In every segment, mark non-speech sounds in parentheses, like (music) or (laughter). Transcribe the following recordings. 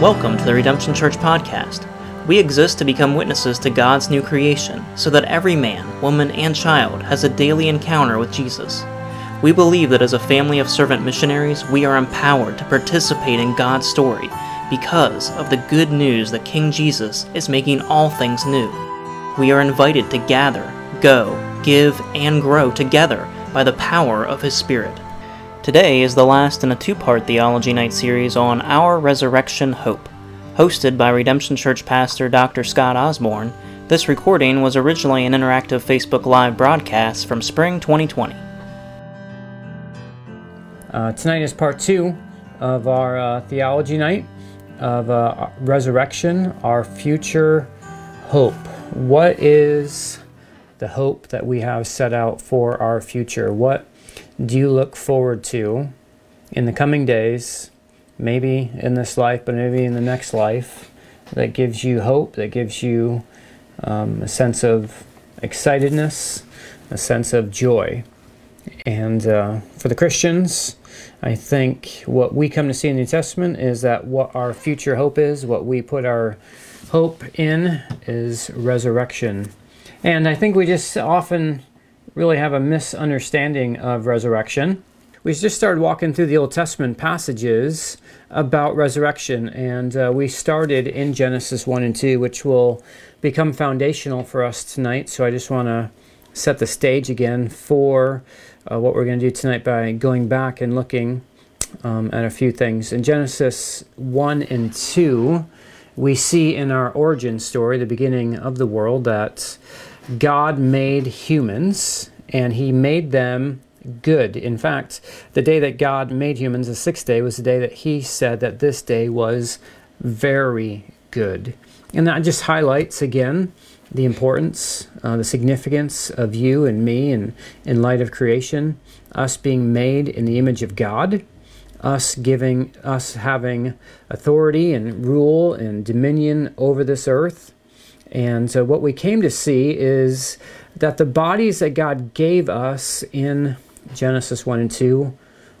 Welcome to the Redemption Church podcast. We exist to become witnesses to God's new creation so that every man, woman, and child has a daily encounter with Jesus. We believe that as a family of servant missionaries, we are empowered to participate in God's story because of the good news that King Jesus is making all things new. We are invited to gather, go, give, and grow together by the power of His Spirit. Today is the last in a two part Theology Night series on Our Resurrection Hope. Hosted by Redemption Church pastor Dr. Scott Osborne, this recording was originally an interactive Facebook Live broadcast from spring 2020. Uh, tonight is part two of our uh, Theology Night of uh, Resurrection, our future hope. What is the hope that we have set out for our future? What do you look forward to in the coming days, maybe in this life, but maybe in the next life, that gives you hope, that gives you um, a sense of excitedness, a sense of joy? And uh, for the Christians, I think what we come to see in the New Testament is that what our future hope is, what we put our hope in, is resurrection. And I think we just often really have a misunderstanding of resurrection. We just started walking through the Old Testament passages about resurrection, and uh, we started in Genesis 1 and 2, which will become foundational for us tonight. So I just want to set the stage again for uh, what we're going to do tonight by going back and looking um, at a few things. In Genesis 1 and 2, we see in our origin story, the beginning of the world, that God made humans and he made them good. In fact, the day that God made humans, the sixth day, was the day that he said that this day was very good. And that just highlights again the importance, uh, the significance of you and me and in light of creation, us being made in the image of God, us giving us having authority and rule and dominion over this earth and so, what we came to see is that the bodies that God gave us in Genesis 1 and 2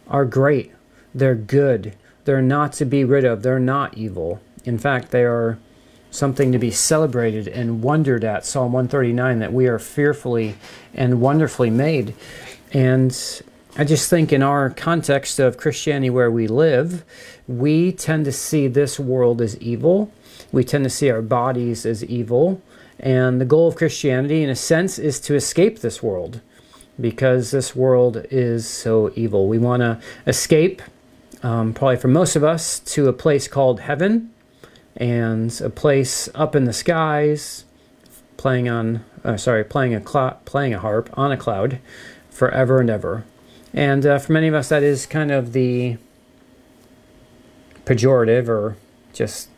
are great. They're good. They're not to be rid of. They're not evil. In fact, they are something to be celebrated and wondered at. Psalm 139 that we are fearfully and wonderfully made. And I just think in our context of Christianity where we live, we tend to see this world as evil we tend to see our bodies as evil. And the goal of Christianity, in a sense, is to escape this world because this world is so evil. We want to escape, um, probably for most of us, to a place called heaven and a place up in the skies, playing on, uh, sorry, playing a cl- playing a harp on a cloud, forever and ever. And uh, for many of us, that is kind of the pejorative or just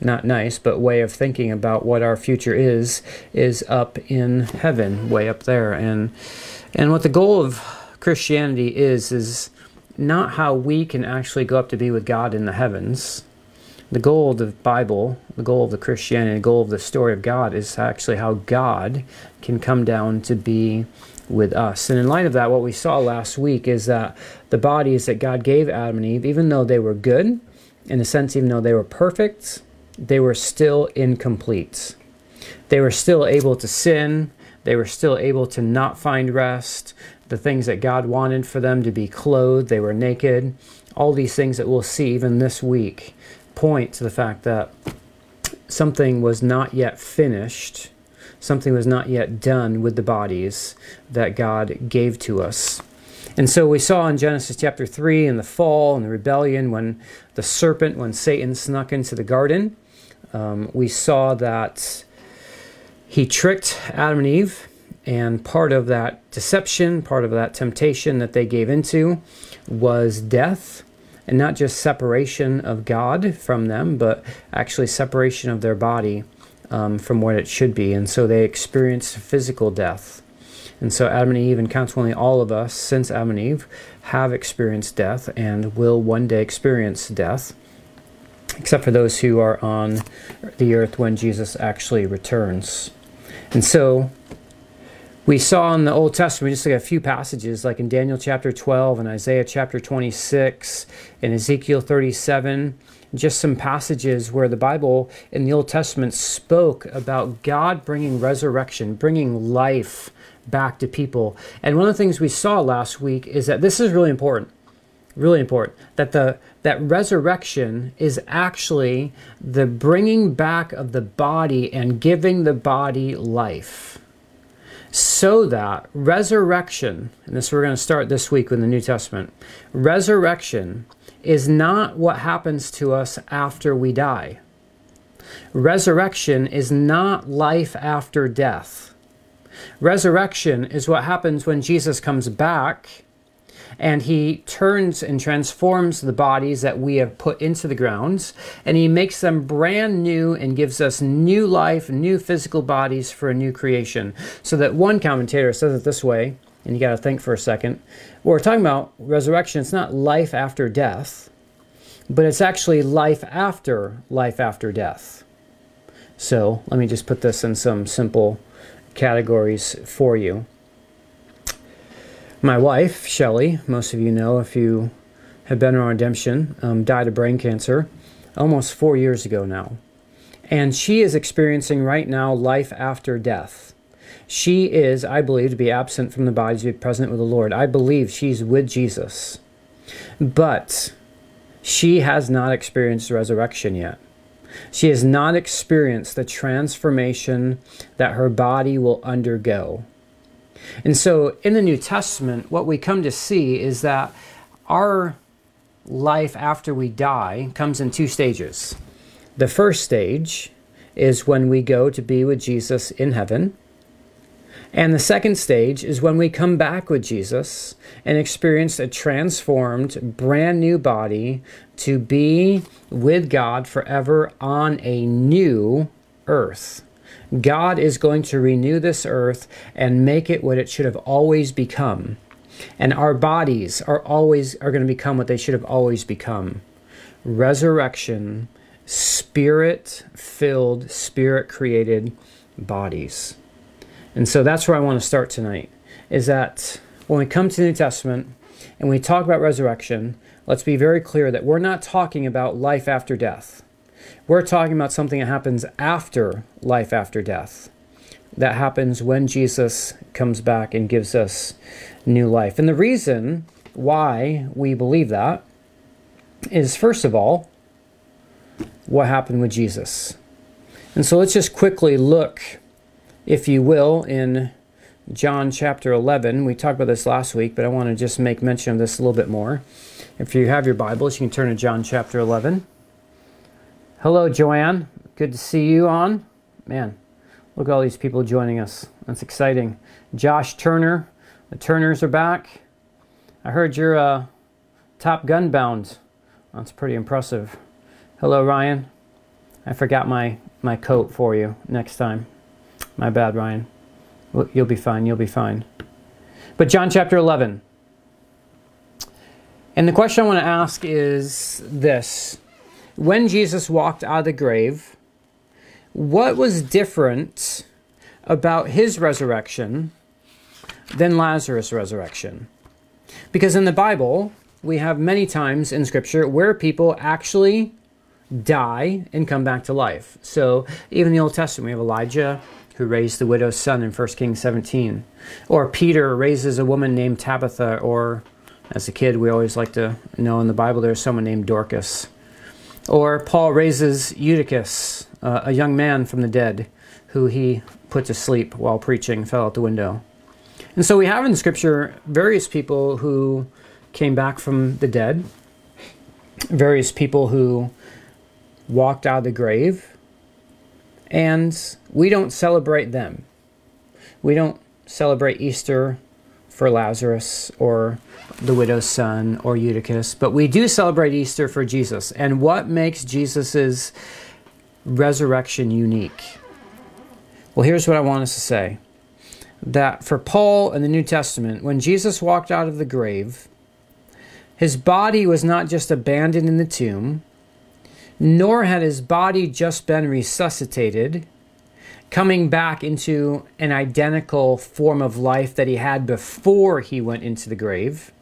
not nice, but way of thinking about what our future is, is up in heaven, way up there. And and what the goal of Christianity is is not how we can actually go up to be with God in the heavens. The goal of the Bible, the goal of the Christianity, the goal of the story of God is actually how God can come down to be with us. And in light of that, what we saw last week is that the bodies that God gave Adam and Eve, even though they were good, in a sense, even though they were perfect, they were still incomplete. They were still able to sin. They were still able to not find rest. The things that God wanted for them to be clothed, they were naked. All these things that we'll see even this week point to the fact that something was not yet finished, something was not yet done with the bodies that God gave to us. And so we saw in Genesis chapter 3 in the fall and the rebellion when the serpent, when Satan snuck into the garden, um, we saw that he tricked Adam and Eve, and part of that deception, part of that temptation that they gave into was death, and not just separation of God from them, but actually separation of their body um, from what it should be. And so they experienced physical death. And so Adam and Eve, and consequently all of us since Adam and Eve, have experienced death and will one day experience death except for those who are on the earth when Jesus actually returns. And so We saw in the Old Testament, just at a few passages, like in Daniel chapter 12 and Isaiah chapter 26 and Ezekiel 37, just some passages where the Bible in the Old Testament spoke about God bringing resurrection, bringing life back to people. And one of the things we saw last week is that this is really important. Really important that the that resurrection is actually the bringing back of the body and giving the body life so that resurrection, and this we're going to start this week with the New Testament, resurrection is not what happens to us after we die. Resurrection is not life after death. Resurrection is what happens when Jesus comes back and he turns and transforms the bodies that we have put into the grounds and he makes them brand new and gives us new life, new physical bodies for a new creation. So that one commentator says it this way, and you got to think for a second. we're talking about resurrection, it's not life after death, but it's actually life after life after death. So let me just put this in some simple categories for you. My wife, Shelly, most of you know if you have been on redemption, um, died of brain cancer almost four years ago now. And she is experiencing right now life after death. She is, I believe, to be absent from the body, to be present with the Lord. I believe she's with Jesus. But she has not experienced resurrection yet. She has not experienced the transformation that her body will undergo. And so in the New Testament, what we come to see is that our life after we die comes in two stages. The first stage is when we go to be with Jesus in heaven. And the second stage is when we come back with Jesus and experience a transformed, brand new body to be with God forever on a new earth. God is going to renew this earth and make it what it should have always become. And our bodies are always are going to become what they should have always become. Resurrection, spirit filled, spirit created bodies. And so that's where I want to start tonight is that when we come to the New Testament and we talk about resurrection, let's be very clear that we're not talking about life after death. We're talking about something that happens after life after death. That happens when Jesus comes back and gives us new life. And the reason why we believe that is, first of all, what happened with Jesus. And so let's just quickly look, if you will, in John chapter 11. We talked about this last week, but I want to just make mention of this a little bit more. If you have your Bibles, you can turn to John chapter 11. Hello, Joanne. Good to see you on. Man, look at all these people joining us. That's exciting. Josh Turner. The Turners are back. I heard you're uh, Top Gun bound. That's pretty impressive. Hello, Ryan. I forgot my, my coat for you next time. My bad, Ryan. You'll be fine. You'll be fine. But John chapter 11. And the question I want to ask is this when Jesus walked out of the grave, what was different about his resurrection than Lazarus' resurrection? Because in the Bible, we have many times in Scripture where people actually die and come back to life. So even in the Old Testament, we have Elijah who raised the widow's son in 1 Kings 17. Or Peter raises a woman named Tabitha, or as a kid, we always like to know in the Bible there's someone named Dorcas. Or Paul raises Eutychus, uh, a young man from the dead, who he put to sleep while preaching, fell out the window. And so we have in Scripture various people who came back from the dead, various people who walked out of the grave, and we don't celebrate them. We don't celebrate Easter for Lazarus or the widow's son or Eutychus, but we do celebrate Easter for Jesus. And what makes Jesus' resurrection unique? Well, here's what I want us to say that for Paul in the New Testament, when Jesus walked out of the grave, his body was not just abandoned in the tomb, nor had his body just been resuscitated. coming back into an identical form of life that he had before he went into the grave.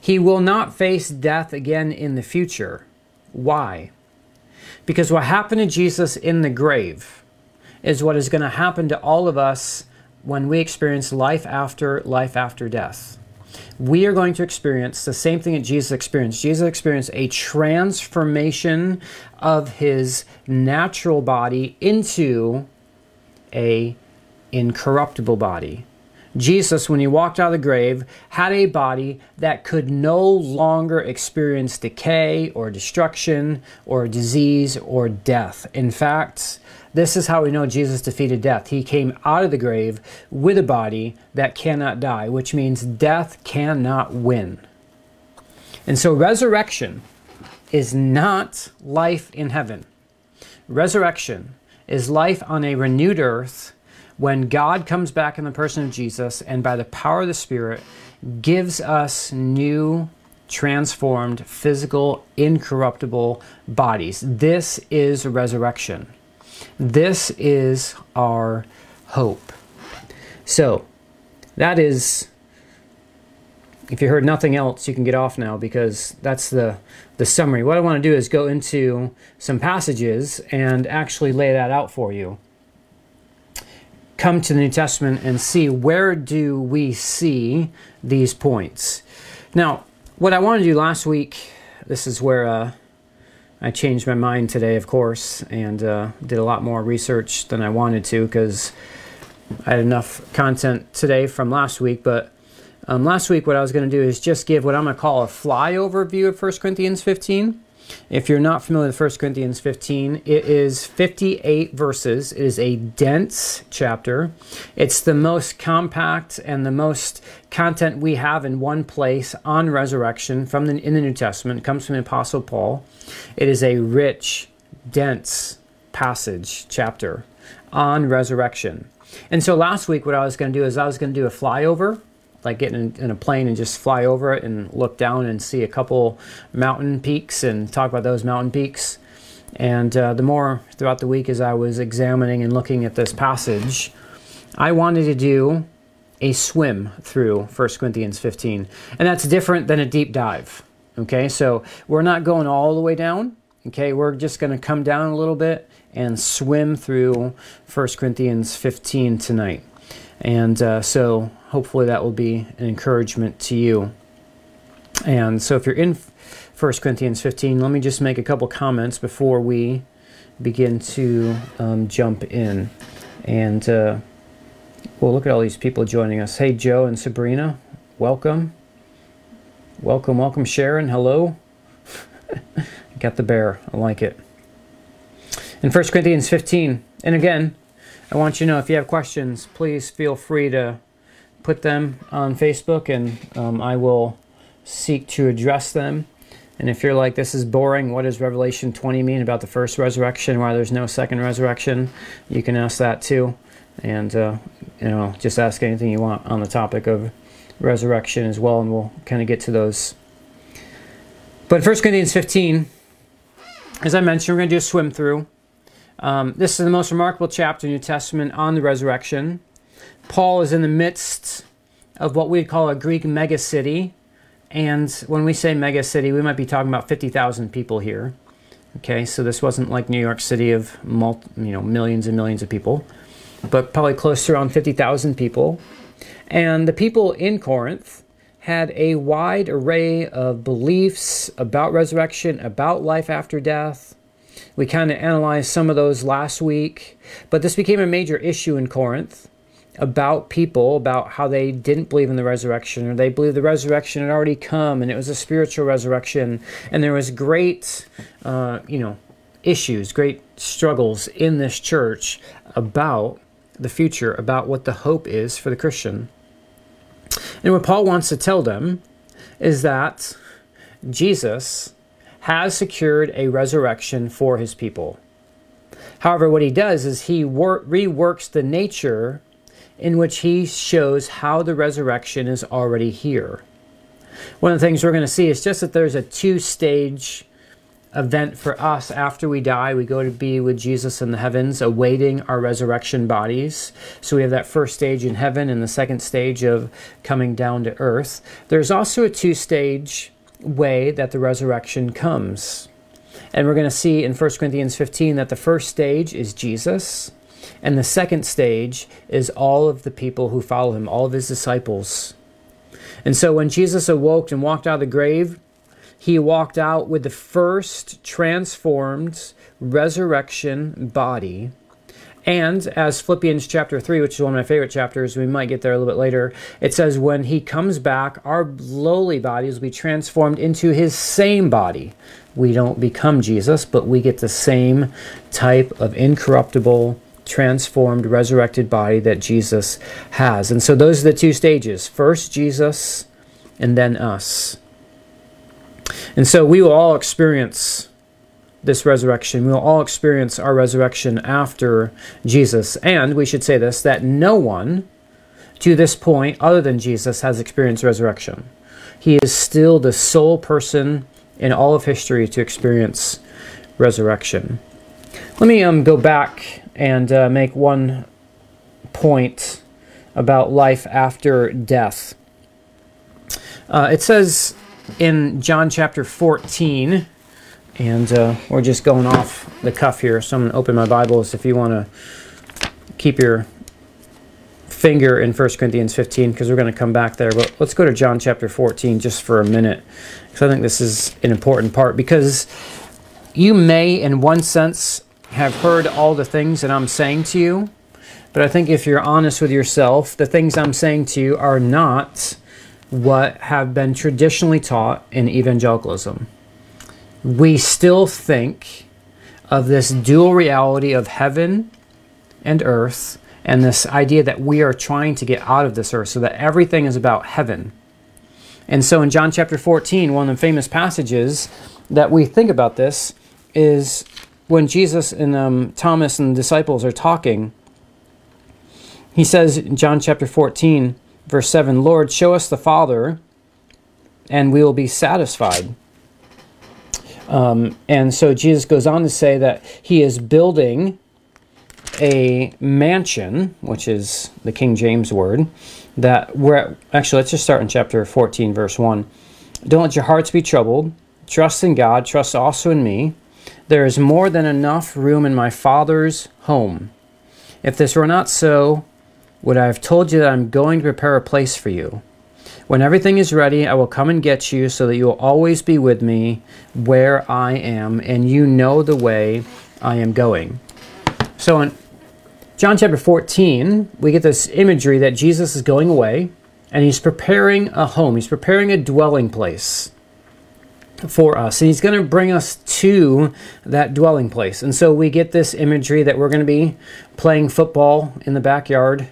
He will not face death again in the future. Why? Because what happened to Jesus in the grave is what is going to happen to all of us when we experience life after life after death. We are going to experience the same thing that Jesus experienced. Jesus experienced a transformation of his natural body into a incorruptible body. Jesus, when he walked out of the grave, had a body that could no longer experience decay or destruction or disease or death. In fact, this is how we know Jesus defeated death. He came out of the grave with a body that cannot die, which means death cannot win. And so, resurrection is not life in heaven. Resurrection is life on a renewed earth when God comes back in the person of Jesus and by the power of the Spirit gives us new, transformed, physical, incorruptible bodies. This is resurrection. This is our hope. So, that is if you heard nothing else, you can get off now because that's the, the summary. What I want to do is go into some passages and actually lay that out for you come to the New Testament and see where do we see these points. Now, what I wanted to do last week, this is where uh, I changed my mind today, of course, and uh, did a lot more research than I wanted to because I had enough content today from last week. But um, last week, what I was going to do is just give what I'm going to call a flyover view of 1 Corinthians 15 if you're not familiar with 1 Corinthians 15, it is 58 verses. It is a dense chapter. It's the most compact and the most content we have in one place on resurrection from the, in the New Testament. It comes from the Apostle Paul. It is a rich, dense passage, chapter on resurrection. And so last week, what I was going to do is I was going to do a flyover like get in, in, a plane and just fly over it and look down and see a couple mountain peaks and talk about those mountain peaks. And uh, the more throughout the week as I was examining and looking at this passage, I wanted to do a swim through 1 Corinthians 15. And that's different than a deep dive. Okay, so we're not going all the way down. Okay, we're just going to come down a little bit and swim through 1 Corinthians 15 tonight. And uh, so hopefully that will be an encouragement to you. And so if you're in 1 Corinthians 15, let me just make a couple comments before we begin to um, jump in. And uh, well, look at all these people joining us. Hey, Joe and Sabrina, welcome. Welcome, welcome, Sharon. Hello. (laughs) Got the bear. I like it. In 1 Corinthians 15, and again, I want you to know if you have questions, please feel free to put them on Facebook and um, I will seek to address them. And if you're like, this is boring, what does Revelation 20 mean about the first resurrection, why there's no second resurrection? You can ask that too. And, uh, you know, just ask anything you want on the topic of resurrection as well, and we'll kind of get to those. But 1 Corinthians 15, as I mentioned, we're going to do a swim through. Um, this is the most remarkable chapter in the New Testament on the resurrection. Paul is in the midst of what we'd call a Greek megacity. And when we say megacity, we might be talking about 50,000 people here. Okay, so this wasn't like New York City of multi, you know millions and millions of people, but probably close to around 50,000 people. And the people in Corinth had a wide array of beliefs about resurrection, about life after death. We kind of analyzed some of those last week, but this became a major issue in Corinth about people about how they didn't believe in the resurrection or they believed the resurrection had already come and it was a spiritual resurrection and there was great uh, you know issues great struggles in this church about the future about what the hope is for the christian. And what paul wants to tell them is that jesus has secured a resurrection for his people. However what he does is he wor- reworks the nature in which he shows how the resurrection is already here. One of the things we're going to see is just that there's a two stage event for us after we die. We go to be with Jesus in the heavens, awaiting our resurrection bodies. So we have that first stage in heaven and the second stage of coming down to earth. There's also a two stage way that the resurrection comes. And we're going to see in 1 Corinthians 15 that the first stage is Jesus, and the second stage is all of the people who follow him, all of his disciples. And so when Jesus awoke and walked out of the grave, he walked out with the first transformed resurrection body. And as Philippians chapter 3, which is one of my favorite chapters, we might get there a little bit later, it says, When he comes back, our lowly bodies will be transformed into his same body. We don't become Jesus, but we get the same type of incorruptible, transformed, resurrected body that Jesus has. And so those are the two stages first Jesus, and then us. And so we will all experience this resurrection. We will all experience our resurrection after Jesus. And we should say this that no one to this point, other than Jesus, has experienced resurrection. He is still the sole person in all of history to experience resurrection. Let me um, go back and uh, make one point about life after death. Uh, it says in John chapter 14, and uh, we're just going off the cuff here, so I'm going to open my Bibles if you want to keep your finger in 1 Corinthians 15 because we're going to come back there. But let's go to John chapter 14 just for a minute because I think this is an important part because you may, in one sense, have heard all the things that I'm saying to you. But I think if you're honest with yourself, the things I'm saying to you are not what have been traditionally taught in evangelicalism. We still think of this dual reality of heaven and earth and this idea that we are trying to get out of this earth so that everything is about heaven. And so in John chapter 14, one of the famous passages that we think about this is when Jesus and um, Thomas and the disciples are talking. He says in John chapter 14, verse 7 Lord, show us the Father, and we will be satisfied. Um, and so Jesus goes on to say that he is building a mansion, which is the King James word, that we're actually, let's just start in chapter 14, verse 1. Don't let your hearts be troubled. Trust in God, trust also in me. There is more than enough room in my Father's home. If this were not so, would I have told you that I'm going to prepare a place for you? When everything is ready, I will come and get you so that you will always be with me where I am, and you know the way I am going. So in John chapter 14, we get this imagery that Jesus is going away and he's preparing a home, he's preparing a dwelling place for us. And he's going to bring us to that dwelling place. And so we get this imagery that we're going to be playing football in the backyard,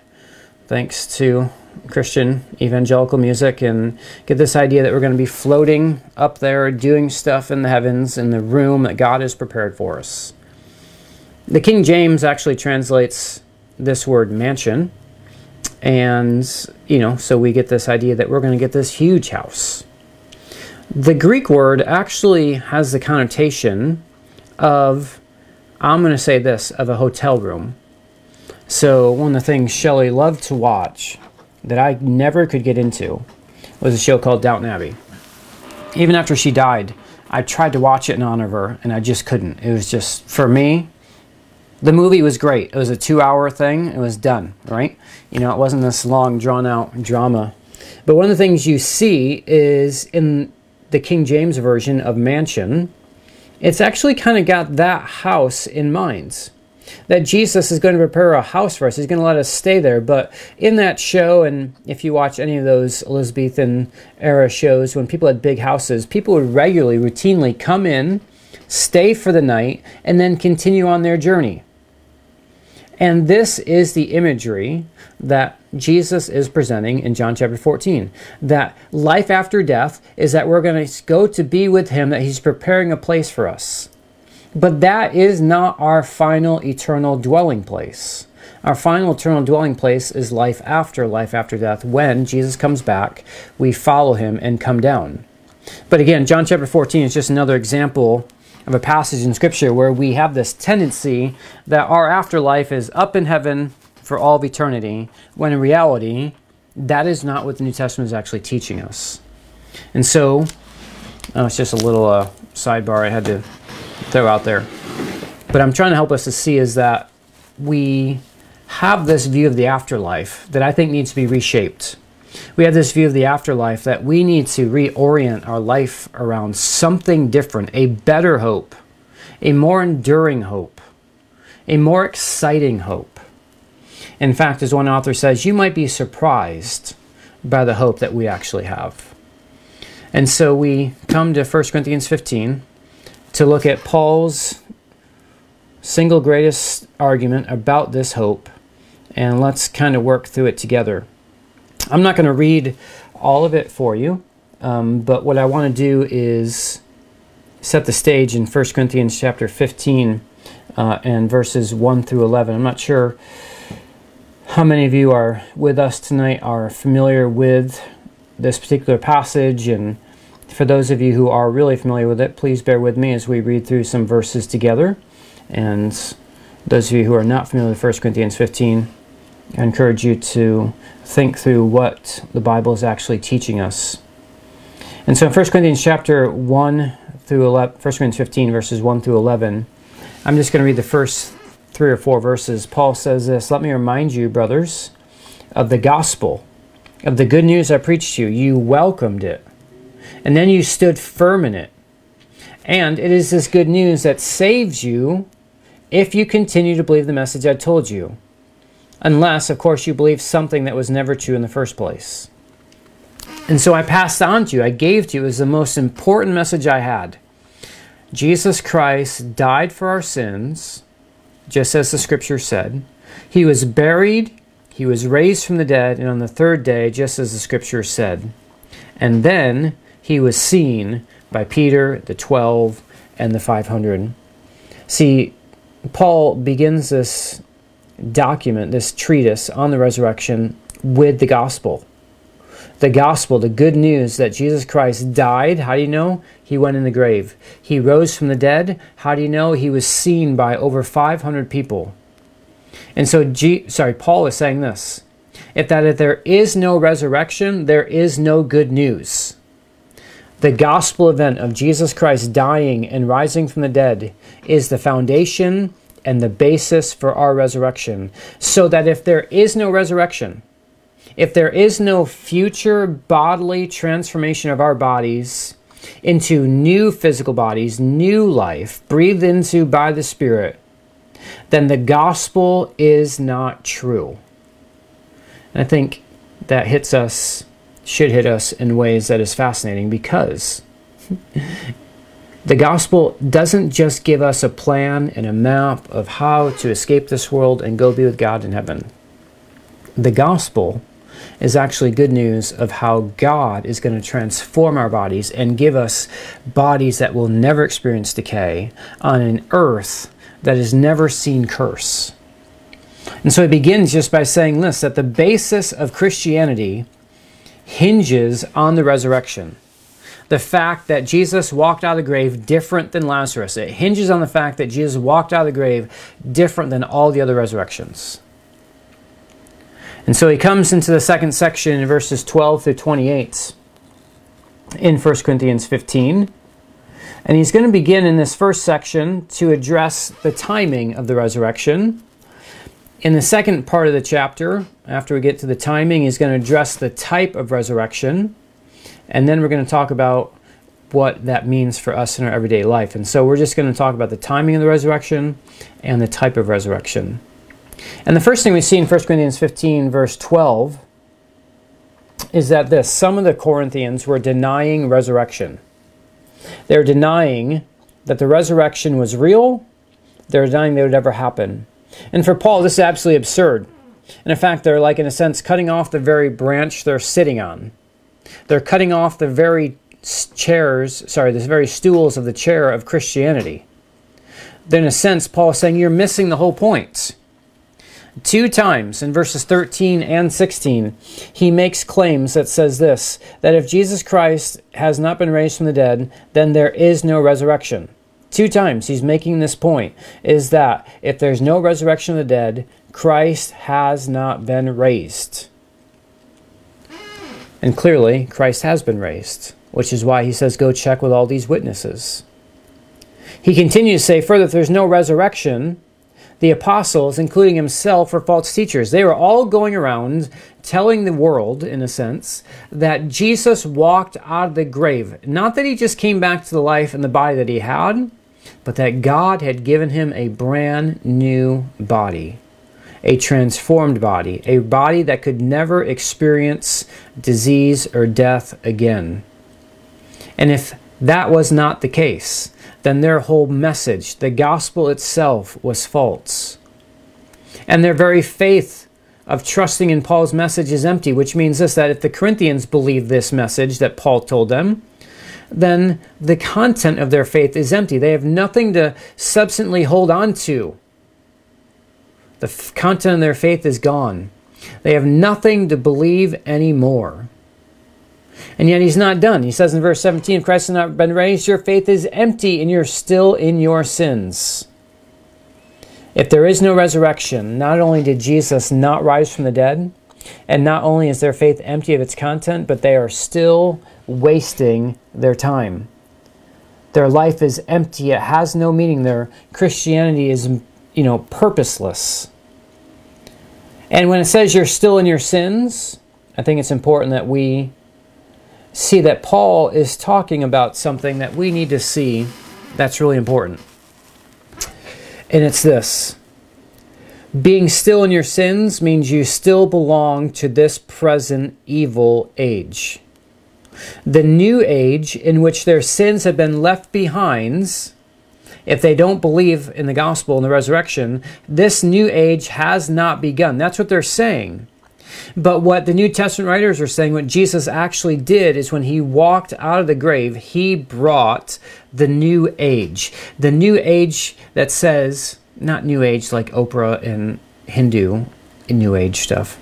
thanks to Christian evangelical music, and get this idea that we're going to be floating up there, doing stuff in the heavens, in the room that God has prepared for us. The King James actually translates this word mansion. And, you know, so we get this idea that we're going to get this huge house. The Greek word actually has the connotation of, I'm going to say this, of a hotel room. So, one of the things Shelley loved to watch that I never could get into was a show called Downton Abbey. Even after she died, I tried to watch it in honor of her, and I just couldn't. It was just, for me, the movie was great. It was a two hour thing. It was done, right? You know, it wasn't this long, drawn out drama. But one of the things you see is in the King James version of Mansion, it's actually kind of got that house in mind. That Jesus is going to prepare a house for us. He's going to let us stay there. But in that show, and if you watch any of those Elizabethan era shows, when people had big houses, people would regularly, routinely come in, stay for the night, and then continue on their journey. And this is the imagery that Jesus is presenting in John chapter 14. That life after death is that we're going to go to be with Him, that He's preparing a place for us. But that is not our final eternal dwelling place. Our final eternal dwelling place is life after life after death. When Jesus comes back, we follow Him and come down. But again, John chapter 14 is just another example of a passage in Scripture where we have this tendency that our afterlife is up in heaven for all of eternity, when in reality, that is not what the New Testament is actually teaching us. And so, oh, it's just a little uh, sidebar I had to throw out there. But I'm trying to help us to see is that we have this view of the afterlife that I think needs to be reshaped. We have this view of the afterlife that we need to reorient our life around something different, a better hope, a more enduring hope, a more exciting hope. In fact, as one author says, you might be surprised by the hope that we actually have. And so we come to 1 Corinthians 15 to look at Paul's single greatest argument about this hope, and let's kind of work through it together. I'm not going to read all of it for you, um, but what I want to do is set the stage in 1 Corinthians chapter 15 uh, and verses 1 through 11. I'm not sure how many of you are with us tonight are familiar with this particular passage and for those of you who are really familiar with it, please bear with me as we read through some verses together. And those of you who are not familiar with 1 Corinthians 15, I encourage you to think through what the Bible is actually teaching us. And so in 1 Corinthians chapter 1 through 11, 1 Corinthians 15 verses 1 through 11, I'm just going to read the first three or four verses. Paul says this, "Let me remind you, brothers, of the gospel, of the good news I preached to you. You welcomed it, and then you stood firm in it. And it is this good news that saves you if you continue to believe the message I told you." unless, of course, you believe something that was never true in the first place. And so I passed on to you, I gave to you as the most important message I had. Jesus Christ died for our sins, just as the scripture said. He was buried, he was raised from the dead, and on the third day, just as the scripture said. And then he was seen by Peter, the 12, and the 500. See, Paul begins this document, this treatise on the resurrection with the gospel. The gospel, the good news that Jesus Christ died. How do you know? He went in the grave. He rose from the dead. How do you know? He was seen by over 500 people. And so, G, sorry, Paul is saying this: if that if there is no resurrection, there is no good news. The gospel event of Jesus Christ dying and rising from the dead is the foundation and the basis for our resurrection. So that if there is no resurrection, if there is no future bodily transformation of our bodies into new physical bodies, new life, breathed into by the Spirit, then the gospel is not true. And I think that hits us, should hit us in ways that is fascinating because the gospel doesn't just give us a plan and a map of how to escape this world and go be with God in heaven. The gospel is actually good news of how God is going to transform our bodies and give us bodies that will never experience decay on an earth that has never seen curse. And so it begins just by saying this that the basis of Christianity hinges on the resurrection the fact that Jesus walked out of the grave different than Lazarus. It hinges on the fact that Jesus walked out of the grave different than all the other resurrections. And so he comes into the second section in verses 12 through 28 in 1 Corinthians 15. And he's going to begin in this first section to address the timing of the resurrection. In the second part of the chapter, after we get to the timing, he's going to address the type of resurrection. And then we're going to talk about what that means for us in our everyday life. And so we're just going to talk about the timing of the resurrection and the type of resurrection. And the first thing we see in 1 Corinthians 15, verse 12, is that this some of the Corinthians were denying resurrection. They're denying that the resurrection was real, they're denying that it would ever happen. And for Paul, this is absolutely absurd. And in fact, they're like, in a sense, cutting off the very branch they're sitting on. They're cutting off the very chairs, sorry, the very stools of the chair of Christianity. Then, in a sense, Paul is saying you're missing the whole point. Two times in verses 13 and 16, he makes claims that says this that if Jesus Christ has not been raised from the dead, then there is no resurrection. Two times he's making this point is that if there's no resurrection of the dead, Christ has not been raised. And clearly, Christ has been raised, which is why he says, Go check with all these witnesses. He continues to say further, if there's no resurrection, the apostles, including himself, were false teachers. They were all going around telling the world, in a sense, that Jesus walked out of the grave. Not that he just came back to the life and the body that he had, but that God had given him a brand new body, a transformed body, a body that could never experience disease or death again. And if that was not the case, then their whole message, the gospel itself, was false. And their very faith of trusting in Paul's message is empty, which means this that if the Corinthians believe this message that Paul told them, then the content of their faith is empty. They have nothing to substantially hold on to. The f- content of their faith is gone. They have nothing to believe anymore. And yet he's not done. He says in verse 17, if Christ has not been raised, your faith is empty and you're still in your sins. If there is no resurrection, not only did Jesus not rise from the dead, and not only is their faith empty of its content, but they are still wasting their time. Their life is empty, it has no meaning. Their Christianity is, you know, purposeless. And when it says you're still in your sins, I think it's important that we see that Paul is talking about something that we need to see that's really important. And it's this being still in your sins means you still belong to this present evil age. The new age in which their sins have been left behind, if they don't believe in the gospel and the resurrection, this new age has not begun. That's what they're saying. But what the New Testament writers are saying, what Jesus actually did is when he walked out of the grave, he brought the new age. The new age that says, not new age like Oprah and Hindu in new age stuff,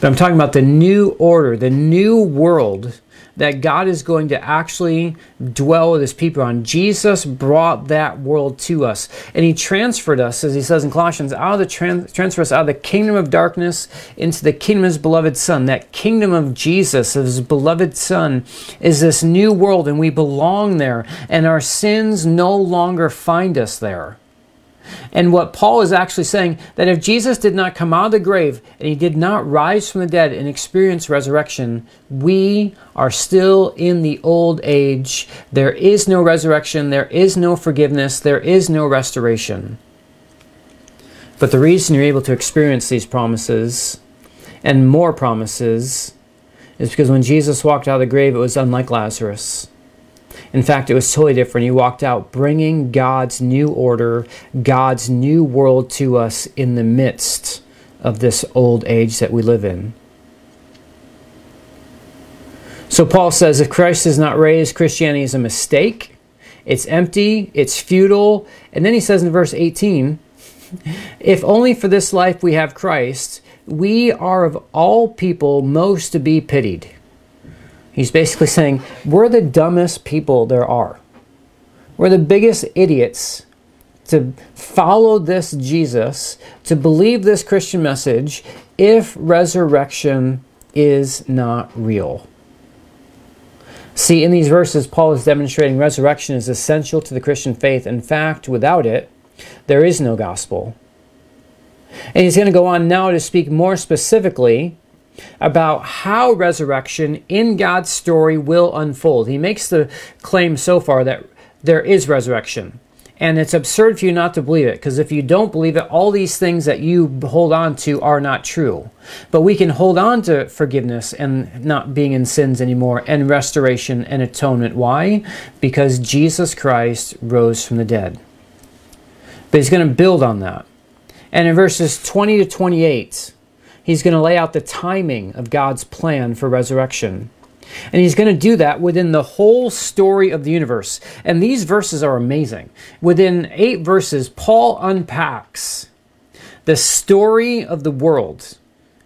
but I'm talking about the new order, the new world that God is going to actually dwell with his people on. Jesus brought that world to us. And he transferred us, as he says in Colossians, out of the trans- transfer us out of the kingdom of darkness into the kingdom of his beloved Son. That kingdom of Jesus, of his beloved Son, is this new world, and we belong there. And our sins no longer find us there. And what Paul is actually saying that if Jesus did not come out of the grave and he did not rise from the dead and experience resurrection, we are still in the old age. There is no resurrection, there is no forgiveness, there is no restoration. But the reason you're able to experience these promises and more promises is because when Jesus walked out of the grave, it was unlike Lazarus. In fact, it was totally different. He walked out bringing God's new order, God's new world to us in the midst of this old age that we live in. So Paul says if Christ is not raised, Christianity is a mistake. It's empty, it's futile. And then he says in verse 18, if only for this life we have Christ, we are of all people most to be pitied. He's basically saying, We're the dumbest people there are. We're the biggest idiots to follow this Jesus, to believe this Christian message, if resurrection is not real. See, in these verses, Paul is demonstrating resurrection is essential to the Christian faith. In fact, without it, there is no gospel. And he's going to go on now to speak more specifically about how resurrection in God's story will unfold. He makes the claim so far that there is resurrection. And it's absurd for you not to believe it, because if you don't believe it, all these things that you hold on to are not true. But we can hold on to forgiveness and not being in sins anymore, and restoration and atonement. Why? Because Jesus Christ rose from the dead. But he's going to build on that. And in verses 20 to 28, He's going to lay out the timing of God's plan for resurrection. And he's going to do that within the whole story of the universe. And these verses are amazing. Within eight verses, Paul unpacks the story of the world.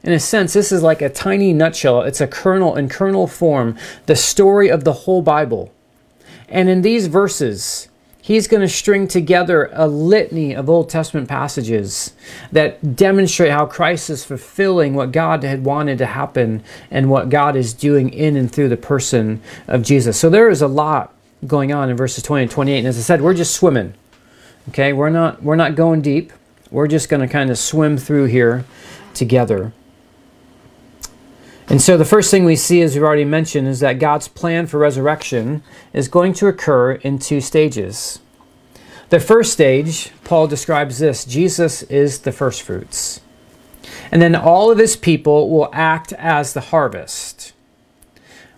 In a sense, this is like a tiny nutshell. It's a kernel in kernel form, the story of the whole Bible. And in these verses, he's going to string together a litany of Old Testament passages that demonstrate how Christ is fulfilling what God had wanted to happen and what God is doing in and through the person of Jesus. So there is a lot going on in verses 20 and 28. And as I said, we're just swimming. Okay, we're not we're not going deep. We're just going to kind of swim through here together. And so the first thing we see, as we've already mentioned, is that God's plan for resurrection is going to occur in two stages. The first stage, Paul describes this Jesus is the first fruits. And then all of his people will act as the harvest.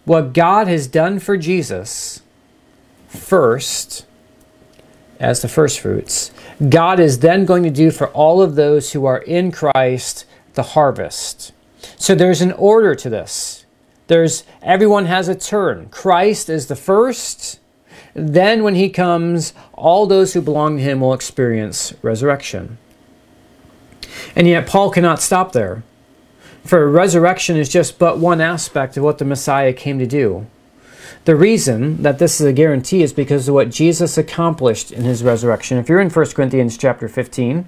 What God has done for Jesus first, as the first fruits, God is then going to do for all of those who are in Christ the harvest. So there's an order to this. There's everyone has a turn. Christ is the first. Then when he comes, all those who belong to him will experience resurrection. And yet Paul cannot stop there. For resurrection is just but one aspect of what the Messiah came to do. The reason that this is a guarantee is because of what Jesus accomplished in his resurrection. If you're in 1 Corinthians chapter 15,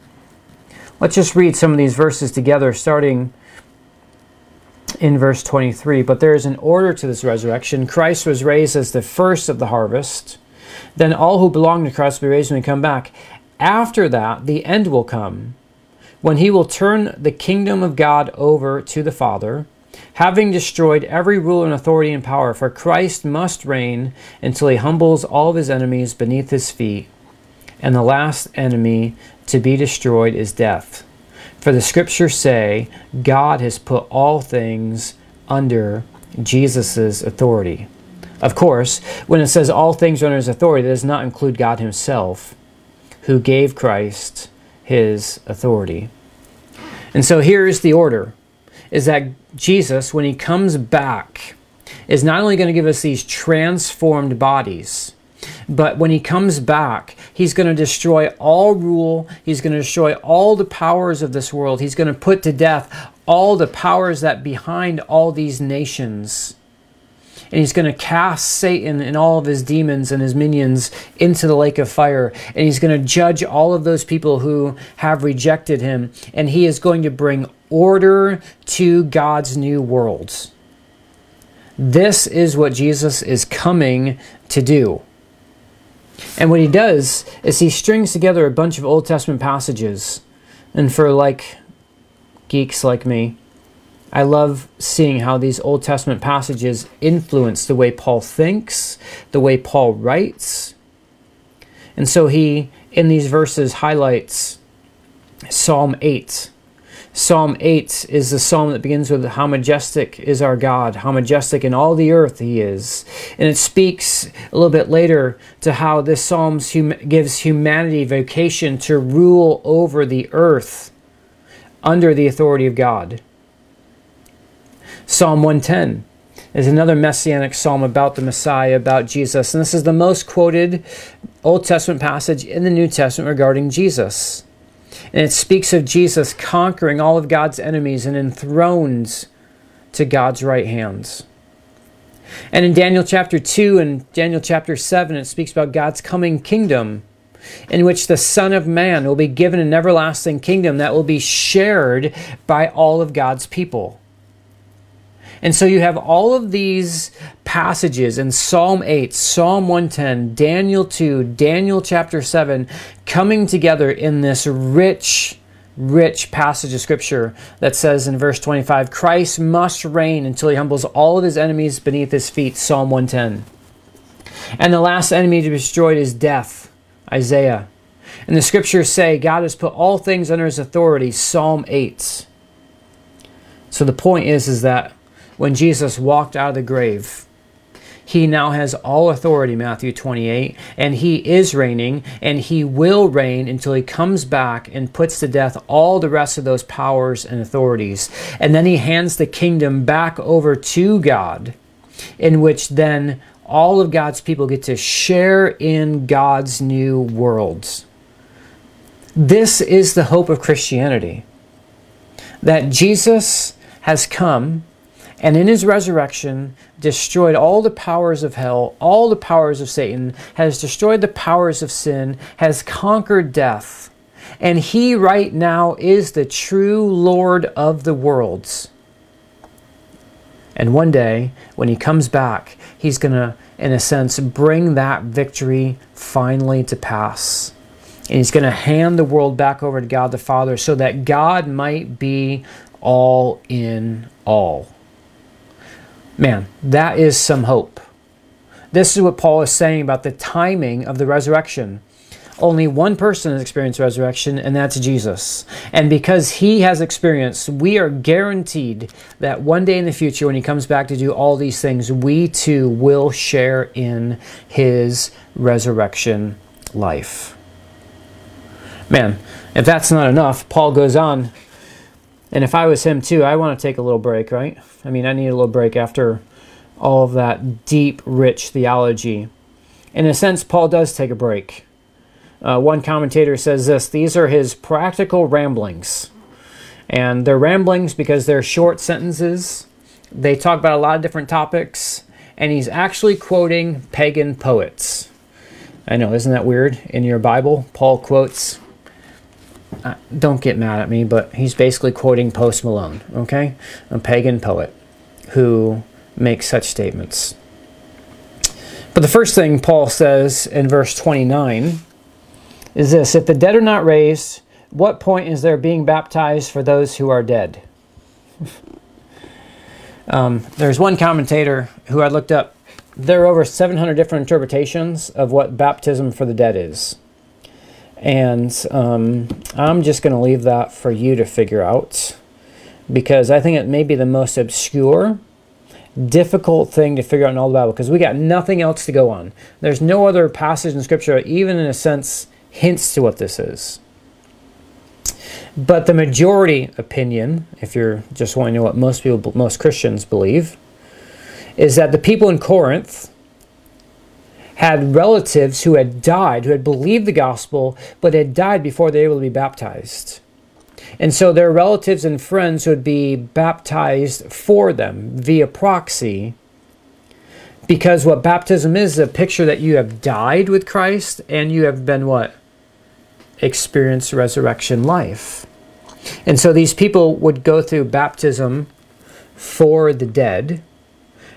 let's just read some of these verses together, starting in verse 23. But there is an order to this resurrection. Christ was raised as the first of the harvest. Then all who belong to Christ will be raised when he come back. After that, the end will come, when he will turn the kingdom of God over to the Father, having destroyed every rule and authority and power. For Christ must reign until he humbles all of his enemies beneath his feet. And the last enemy to be destroyed is death. For the scriptures say, God has put all things under Jesus' authority. Of course, when it says all things are under his authority, that does not include God himself, who gave Christ his authority. And so here is the order is that Jesus, when he comes back, is not only going to give us these transformed bodies, but when he comes back, he's going to destroy all rule. He's going to destroy all the powers of this world. He's going to put to death all the powers that behind all these nations. And he's going to cast Satan and all of his demons and his minions into the lake of fire. And he's going to judge all of those people who have rejected him. And he is going to bring order to God's new worlds. This is what Jesus is coming to do. And what he does is he strings together a bunch of Old Testament passages. And for like geeks like me, I love seeing how these Old Testament passages influence the way Paul thinks, the way Paul writes. And so he, in these verses, highlights Psalm 8 Psalm 8 is the psalm that begins with How majestic is our God, how majestic in all the earth he is. And it speaks a little bit later to how this psalm hum- gives humanity vocation to rule over the earth under the authority of God. Psalm 110 is another messianic psalm about the Messiah, about Jesus. And this is the most quoted Old Testament passage in the New Testament regarding Jesus. And it speaks of Jesus conquering all of God's enemies and enthroned to God's right hands. And in Daniel chapter 2 and Daniel chapter 7, it speaks about God's coming kingdom, in which the Son of Man will be given an everlasting kingdom that will be shared by all of God's people. And so you have all of these passages in Psalm 8, Psalm 110, Daniel 2, Daniel chapter 7 coming together in this rich, rich passage of scripture that says in verse 25, Christ must reign until he humbles all of his enemies beneath his feet, Psalm 110. And the last enemy to be destroyed is death, Isaiah. And the scriptures say God has put all things under his authority, Psalm 8. So the point is, is that when Jesus walked out of the grave. He now has all authority, Matthew 28, and he is reigning, and he will reign until he comes back and puts to death all the rest of those powers and authorities. And then he hands the kingdom back over to God, in which then all of God's people get to share in God's new worlds. This is the hope of Christianity that Jesus has come and in his resurrection destroyed all the powers of hell, all the powers of Satan, has destroyed the powers of sin, has conquered death. And he right now is the true Lord of the worlds. And one day, when he comes back, he's going to, in a sense, bring that victory finally to pass. And he's going to hand the world back over to God the Father so that God might be all in all. Man, that is some hope. This is what Paul is saying about the timing of the resurrection. Only one person has experienced resurrection, and that's Jesus. And because he has experienced, we are guaranteed that one day in the future, when he comes back to do all these things, we too will share in his resurrection life. Man, if that's not enough, Paul goes on and if I was him too, I want to take a little break, right? I mean, I need a little break after all of that deep, rich theology. In a sense, Paul does take a break. Uh, one commentator says this these are his practical ramblings. And they're ramblings because they're short sentences. They talk about a lot of different topics. And he's actually quoting pagan poets. I know, isn't that weird? In your Bible, Paul quotes uh, don't get mad at me, but he's basically quoting Post Malone, okay? A pagan poet who makes such statements. But the first thing Paul says in verse 29 is this If the dead are not raised, what point is there being baptized for those who are dead? (laughs) um, there's one commentator who I looked up. There are over 700 different interpretations of what baptism for the dead is. And um, I'm just going to leave that for you to figure out because I think it may be the most obscure, difficult thing to figure out in all the Bible because we got nothing else to go on. There's no other passage in Scripture, even in a sense, hints to what this is. But the majority opinion, if you're just wanting to know what most people, most Christians believe, is that the people in Corinth had relatives who had died, who had believed the gospel, but had died before they were able to be baptized. And so their relatives and friends would be baptized for them via proxy. Because what baptism is, is a picture that you have died with Christ and you have been what? Experienced resurrection life. And so these people would go through baptism for the dead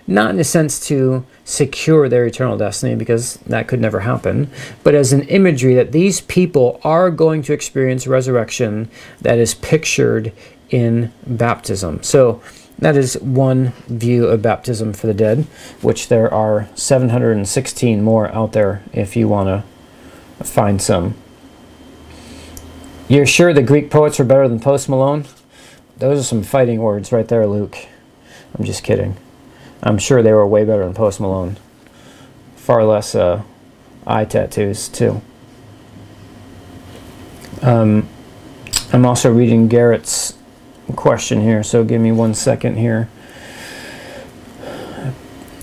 not in a sense to secure their eternal destiny, because that could never happen, but as an imagery that these people are going to experience resurrection that is pictured in baptism. So that is one view of baptism for the dead, which there are 716 more out there if you want to find some. You're sure the Greek poets are better than Post Malone? Those are some fighting words right there, Luke. I'm just kidding. I'm sure they were way better than Post Malone. Far less uh, eye tattoos, too. Um, I'm also reading Garrett's question here, so give me one second here.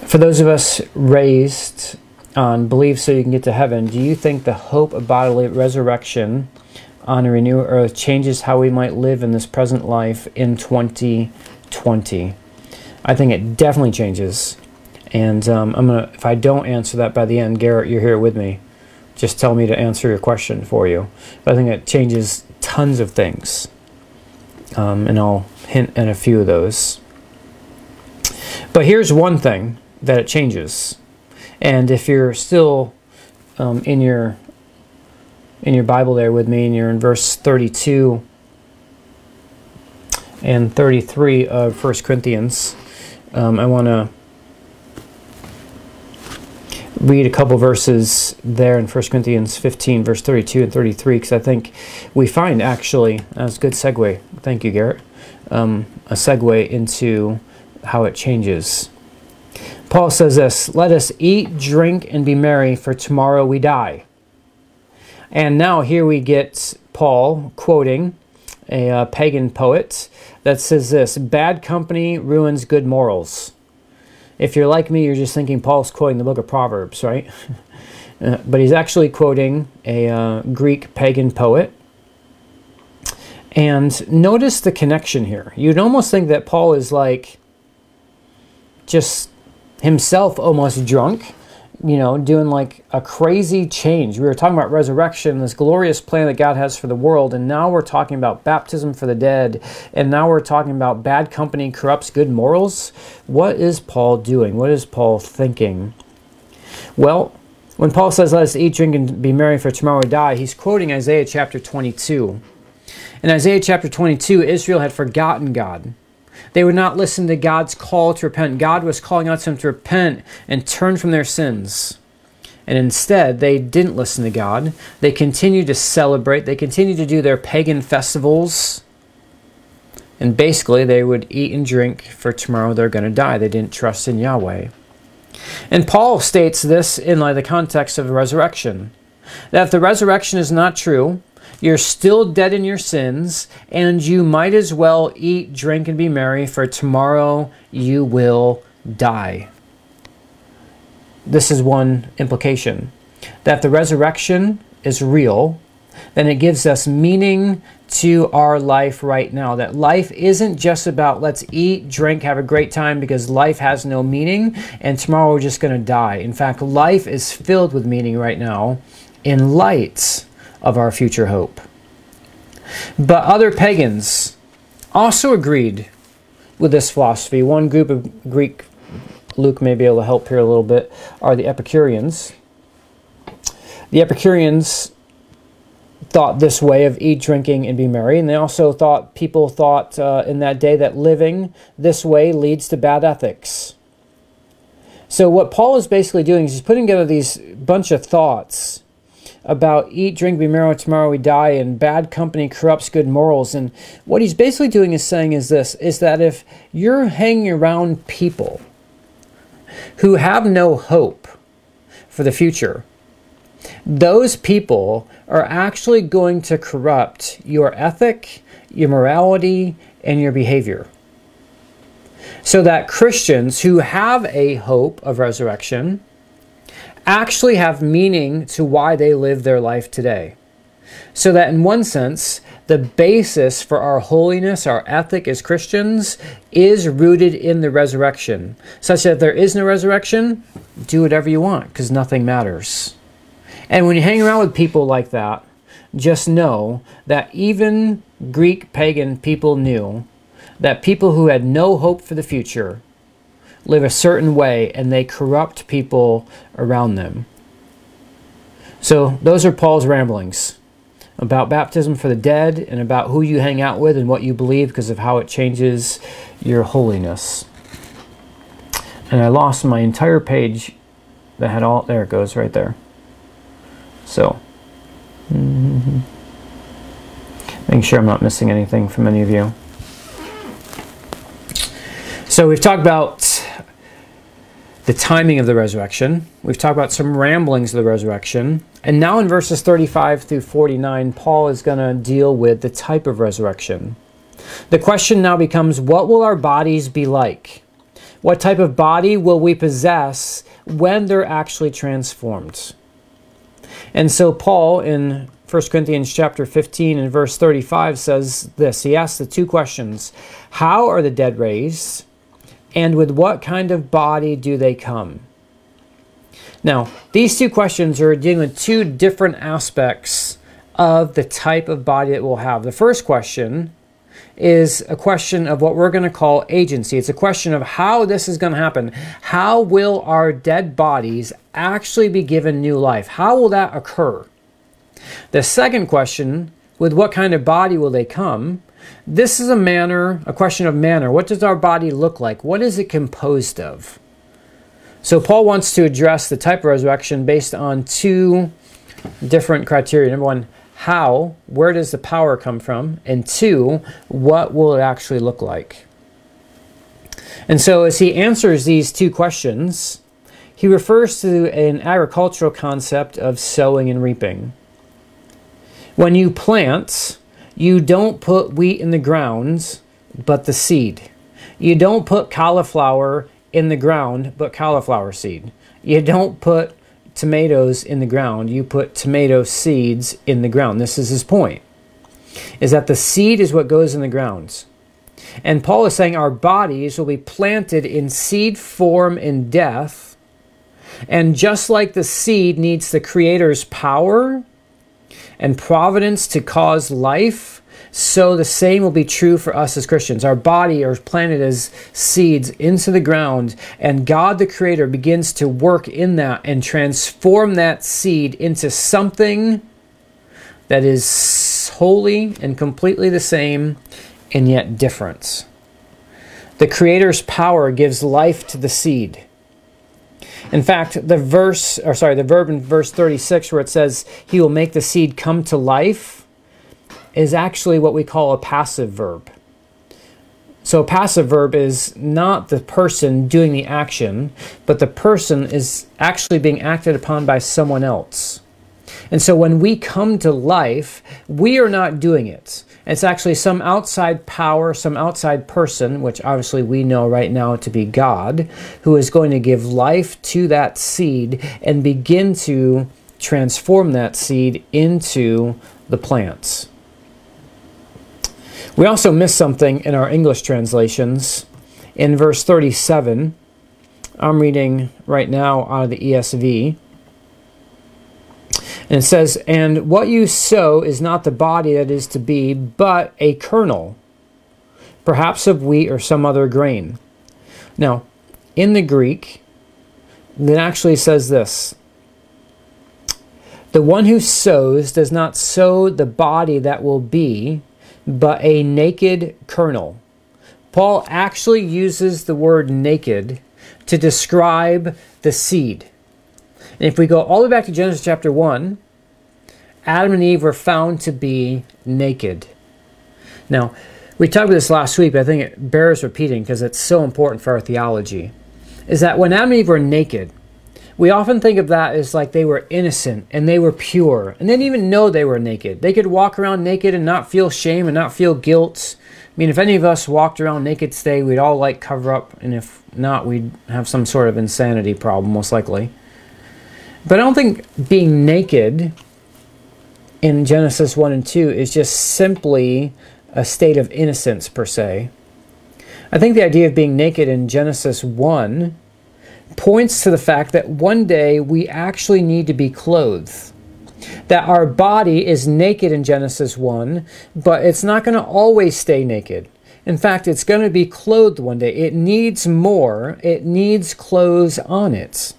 For those of us raised on belief so you can get to heaven, do you think the hope of bodily resurrection on a renewed earth changes how we might live in this present life in 2020? I think it definitely changes. And um, I'm gonna, if I don't answer that by the end, Garrett, you're here with me. Just tell me to answer your question for you. But I think it changes tons of things. Um, and I'll hint at a few of those. But here's one thing that it changes. And if you're still um, in your in your Bible there with me, and you're in verse 32 and 33 of 1 Corinthians, um, I want to read a couple verses there in 1 Corinthians 15, verse 32 and 33, because I think we find actually, that's a good segue. Thank you, Garrett. Um, a segue into how it changes. Paul says this Let us eat, drink, and be merry, for tomorrow we die. And now here we get Paul quoting a uh, pagan poet that says this Bad company ruins good morals. If you're like me, you're just thinking Paul's quoting the book of Proverbs, right? (laughs) uh, but he's actually quoting a uh, Greek pagan poet. And notice the connection here. You'd almost think that Paul is like just himself almost drunk, you know, doing like a crazy change. We were talking about resurrection, this glorious plan that God has for the world, and now we're talking about baptism for the dead, and now we're talking about bad company corrupts good morals. What is Paul doing? What is Paul thinking? Well, when Paul says, Let us eat, drink, and be merry, for tomorrow we die, he's quoting Isaiah chapter 22. In Isaiah chapter 22, Israel had forgotten God. They would not listen to God's call to repent. God was calling out to them to repent and turn from their sins. And instead, they didn't listen to God. They continued to celebrate, they continued to do their pagan festivals. And basically, they would eat and drink for tomorrow they're going to die. They didn't trust in Yahweh. And Paul states this in like the context of the resurrection that if the resurrection is not true, you're still dead in your sins, and you might as well eat, drink, and be merry, for tomorrow you will die. This is one implication that the resurrection is real, then it gives us meaning to our life right now. That life isn't just about let's eat, drink, have a great time because life has no meaning and tomorrow we're just going to die. In fact, life is filled with meaning right now in light of our future hope. But other pagans also agreed with this philosophy. One group of Greek, Luke may be able to help here a little bit, are the Epicureans. The Epicureans thought this way of eat, drinking, and be merry. And they also thought, people thought uh, in that day that living this way leads to bad ethics. So, what Paul is basically doing is he's putting together these bunch of thoughts about eat, drink, be merry, tomorrow we die, and bad company corrupts good morals. And what he's basically doing is saying is this is that if you're hanging around people who have no hope for the future, those people are actually going to corrupt your ethic, your morality, and your behavior. So that Christians who have a hope of resurrection actually have meaning to why they live their life today. So that in one sense, the basis for our holiness, our ethic as Christians, is rooted in the resurrection. Such that if there is no resurrection, do whatever you want because nothing matters. And when you hang around with people like that, just know that even Greek pagan people knew that people who had no hope for the future live a certain way and they corrupt people around them. So, those are Paul's ramblings about baptism for the dead and about who you hang out with and what you believe because of how it changes your holiness. And I lost my entire page that had all, there it goes right there. So, mm-hmm. (laughs) making sure I'm not missing anything from any of you. So, we've talked about the timing of the resurrection. We've talked about some ramblings of the resurrection. And now in verses 35 through 49, Paul is going to deal with the type of resurrection. The question now becomes what will our bodies be like? What type of body will we possess when they're actually transformed? And so Paul in 1 Corinthians chapter 15 and verse 35 says this. He asks the two questions. How are the dead raised? And with what kind of body do they come? Now, these two questions are dealing with two different aspects of the type of body that we'll have. The first question is a question of what we're going to call agency. It's a question of how this is going to happen. How will our dead bodies actually be given new life? How will that occur? The second question, with what kind of body will they come, this is a manner, a question of manner. What does our body look like? What is it composed of? So Paul wants to address the type of resurrection based on two different criteria. Number one, how, where does the power come from? And two, what will it actually look like? And so as he answers these two questions, he refers to an agricultural concept of sowing and reaping. When you plant, you don't put wheat in the grounds, but the seed. You don't put cauliflower in the ground, but cauliflower seed. You don't put tomatoes in the ground, you put tomato seeds in the ground. This is his point. Is that the seed is what goes in the grounds. And Paul is saying our bodies will be planted in seed form in death. And just like the seed needs the Creator's power and providence to cause life, so the same will be true for us as Christians. Our body are planted as seeds into the ground, and God the Creator begins to work in that and transform that seed into something that is wholly and completely the same and yet different. The Creator's power gives life to the seed. In fact, the verse, or sorry, the verb in verse 36 where it says, He will make the seed come to life, is actually what we call a passive verb. So, a passive verb is not the person doing the action, but the person is actually being acted upon by someone else. And so, when we come to life, we are not doing it. It's actually some outside power, some outside person, which obviously we know right now to be God, who is going to give life to that seed and begin to transform that seed into the plants. We also miss something in our English translations. In verse 37, I'm reading right now out of the ESV. And it says, And what you sow is not the body that is to be, but a kernel, perhaps of wheat or some other grain. Now, in the Greek, it actually says this The one who sows does not sow the body that will be, but a naked kernel. Paul actually uses the word naked to describe the seed. And if we go all the way back to Genesis chapter 1, Adam and Eve were found to be naked. Now, we talked about this last week, but I think it bears repeating because it's so important for our theology. Is that when Adam and Eve were naked, we often think of that as like they were innocent and they were pure and they didn't even know they were naked. They could walk around naked and not feel shame and not feel guilt. I mean, if any of us walked around naked today, we'd all like cover up, and if not, we'd have some sort of insanity problem, most likely. But I don't think being naked in Genesis 1 and 2 is just simply a state of innocence per se. I think the idea of being naked in Genesis 1 points to the fact that one day we actually need to be clothed. That our body is naked in Genesis 1, but it's not going to always stay naked. In fact, it's going to be clothed one day. It needs more, it needs clothes on it.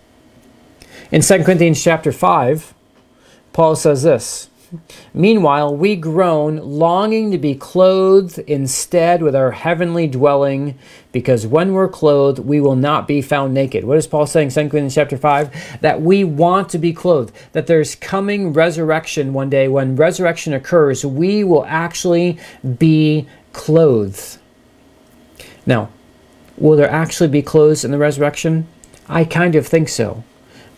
In 2 Corinthians chapter 5, Paul says this Meanwhile, we groan, longing to be clothed instead with our heavenly dwelling, because when we're clothed, we will not be found naked. What is Paul saying, 2 Corinthians chapter 5? That we want to be clothed, that there's coming resurrection one day. When resurrection occurs, we will actually be clothed. Now, will there actually be clothes in the resurrection? I kind of think so.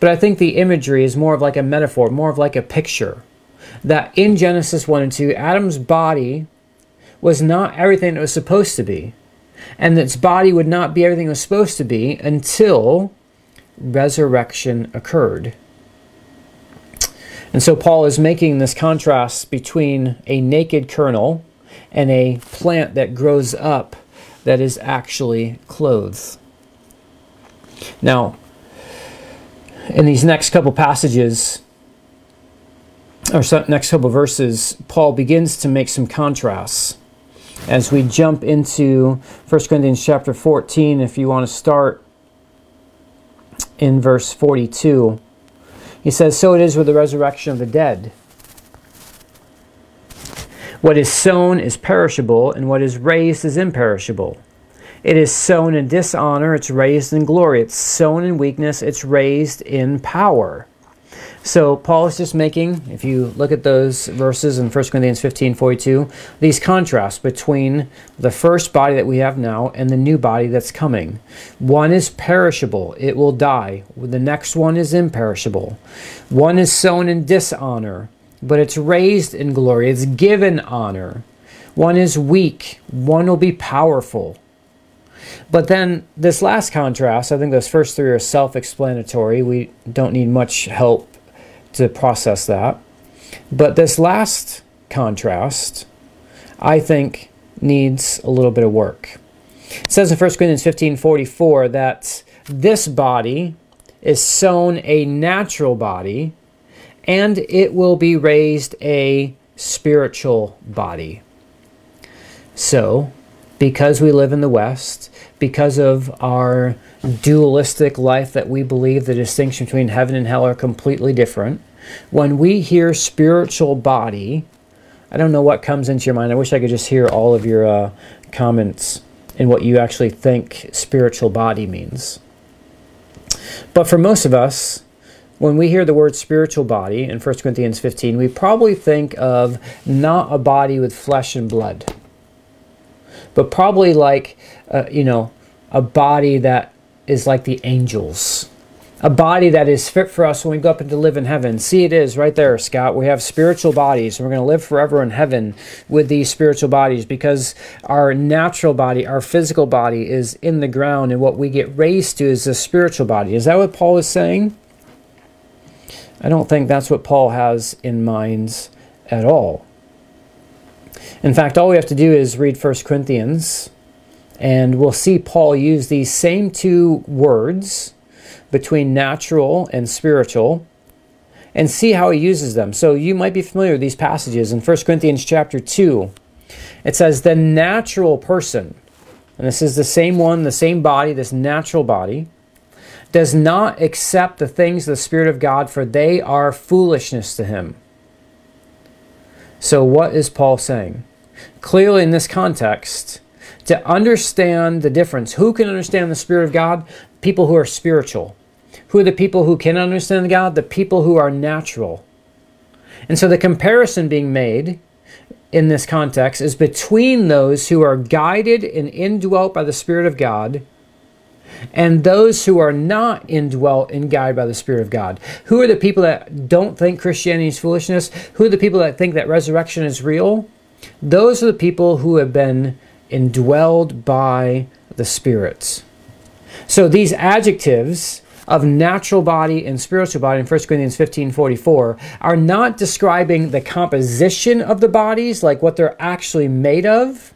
But I think the imagery is more of like a metaphor, more of like a picture. That in Genesis 1 and 2, Adam's body was not everything it was supposed to be. And its body would not be everything it was supposed to be until resurrection occurred. And so Paul is making this contrast between a naked kernel and a plant that grows up that is actually clothed. Now, in these next couple passages, or next couple verses, Paul begins to make some contrasts. As we jump into 1 Corinthians chapter 14, if you want to start in verse 42, he says, So it is with the resurrection of the dead. What is sown is perishable, and what is raised is imperishable. It is sown in dishonor, it's raised in glory. It's sown in weakness, it's raised in power. So Paul is just making, if you look at those verses in 1 Corinthians 15, 42, these contrasts between the first body that we have now and the new body that's coming. One is perishable, it will die. The next one is imperishable. One is sown in dishonor, but it's raised in glory, it's given honor. One is weak, one will be powerful. But then this last contrast, I think those first three are self explanatory. We don't need much help to process that. But this last contrast, I think, needs a little bit of work. It says in 1 Corinthians 15 44 that this body is sown a natural body and it will be raised a spiritual body. So, because we live in the West, because of our dualistic life that we believe the distinction between heaven and hell are completely different, when we hear spiritual body, I don't know what comes into your mind. I wish I could just hear all of your uh, comments and what you actually think spiritual body means. But for most of us, when we hear the word spiritual body in 1 Corinthians 15, we probably think of not a body with flesh and blood, but probably like, uh, you know, a body that is like the angels. A body that is fit for us when we go up and to live in heaven. See, it is right there, Scott. We have spiritual bodies, and we're going to live forever in heaven with these spiritual bodies because our natural body, our physical body, is in the ground, and what we get raised to is the spiritual body. Is that what Paul is saying? I don't think that's what Paul has in mind at all. In fact, all we have to do is read 1 Corinthians, and we'll see Paul use these same two words between natural and spiritual and see how he uses them. So you might be familiar with these passages in 1 Corinthians chapter 2. It says, The natural person, and this is the same one, the same body, this natural body, does not accept the things of the Spirit of God, for they are foolishness to him. So, what is Paul saying? Clearly, in this context, to understand the difference, who can understand the Spirit of God? People who are spiritual. Who are the people who can understand God? The people who are natural. And so, the comparison being made in this context is between those who are guided and indwelt by the Spirit of God and those who are not indwelt and guided by the Spirit of God. Who are the people that don't think Christianity is foolishness? Who are the people that think that resurrection is real? Those are the people who have been indwelled by the spirits. So these adjectives of natural body and spiritual body in 1 Corinthians 15 44 are not describing the composition of the bodies, like what they're actually made of.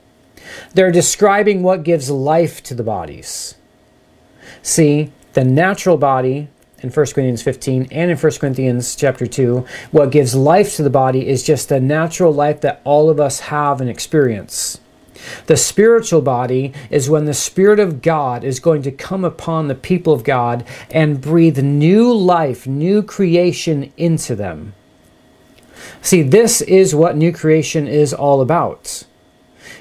They're describing what gives life to the bodies. See, the natural body in 1 Corinthians 15 and in 1 Corinthians chapter 2, what gives life to the body is just the natural life that all of us have and experience. The spiritual body is when the Spirit of God is going to come upon the people of God and breathe new life, new creation into them. See, this is what new creation is all about.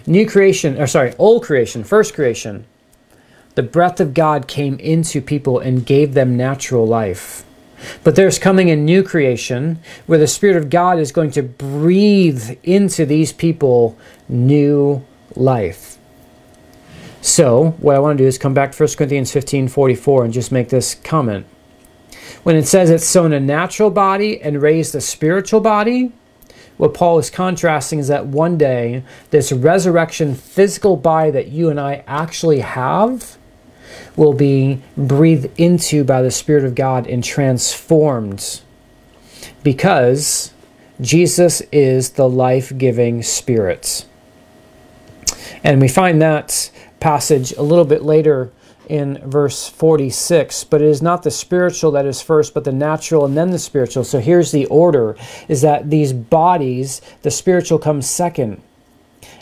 New creation, or sorry, old creation, first creation, the breath of God came into people and gave them natural life. But there's coming a new creation where the Spirit of God is going to breathe into these people new life. So, what I want to do is come back to 1 Corinthians 15 44 and just make this comment. When it says it's sown a natural body and raised a spiritual body, what Paul is contrasting is that one day, this resurrection physical body that you and I actually have will be breathed into by the Spirit of God and transformed. Because Jesus is the life giving Spirit. And we find that passage a little bit later in verse 46 but it is not the spiritual that is first but the natural and then the spiritual. So here's the order is that these bodies the spiritual comes second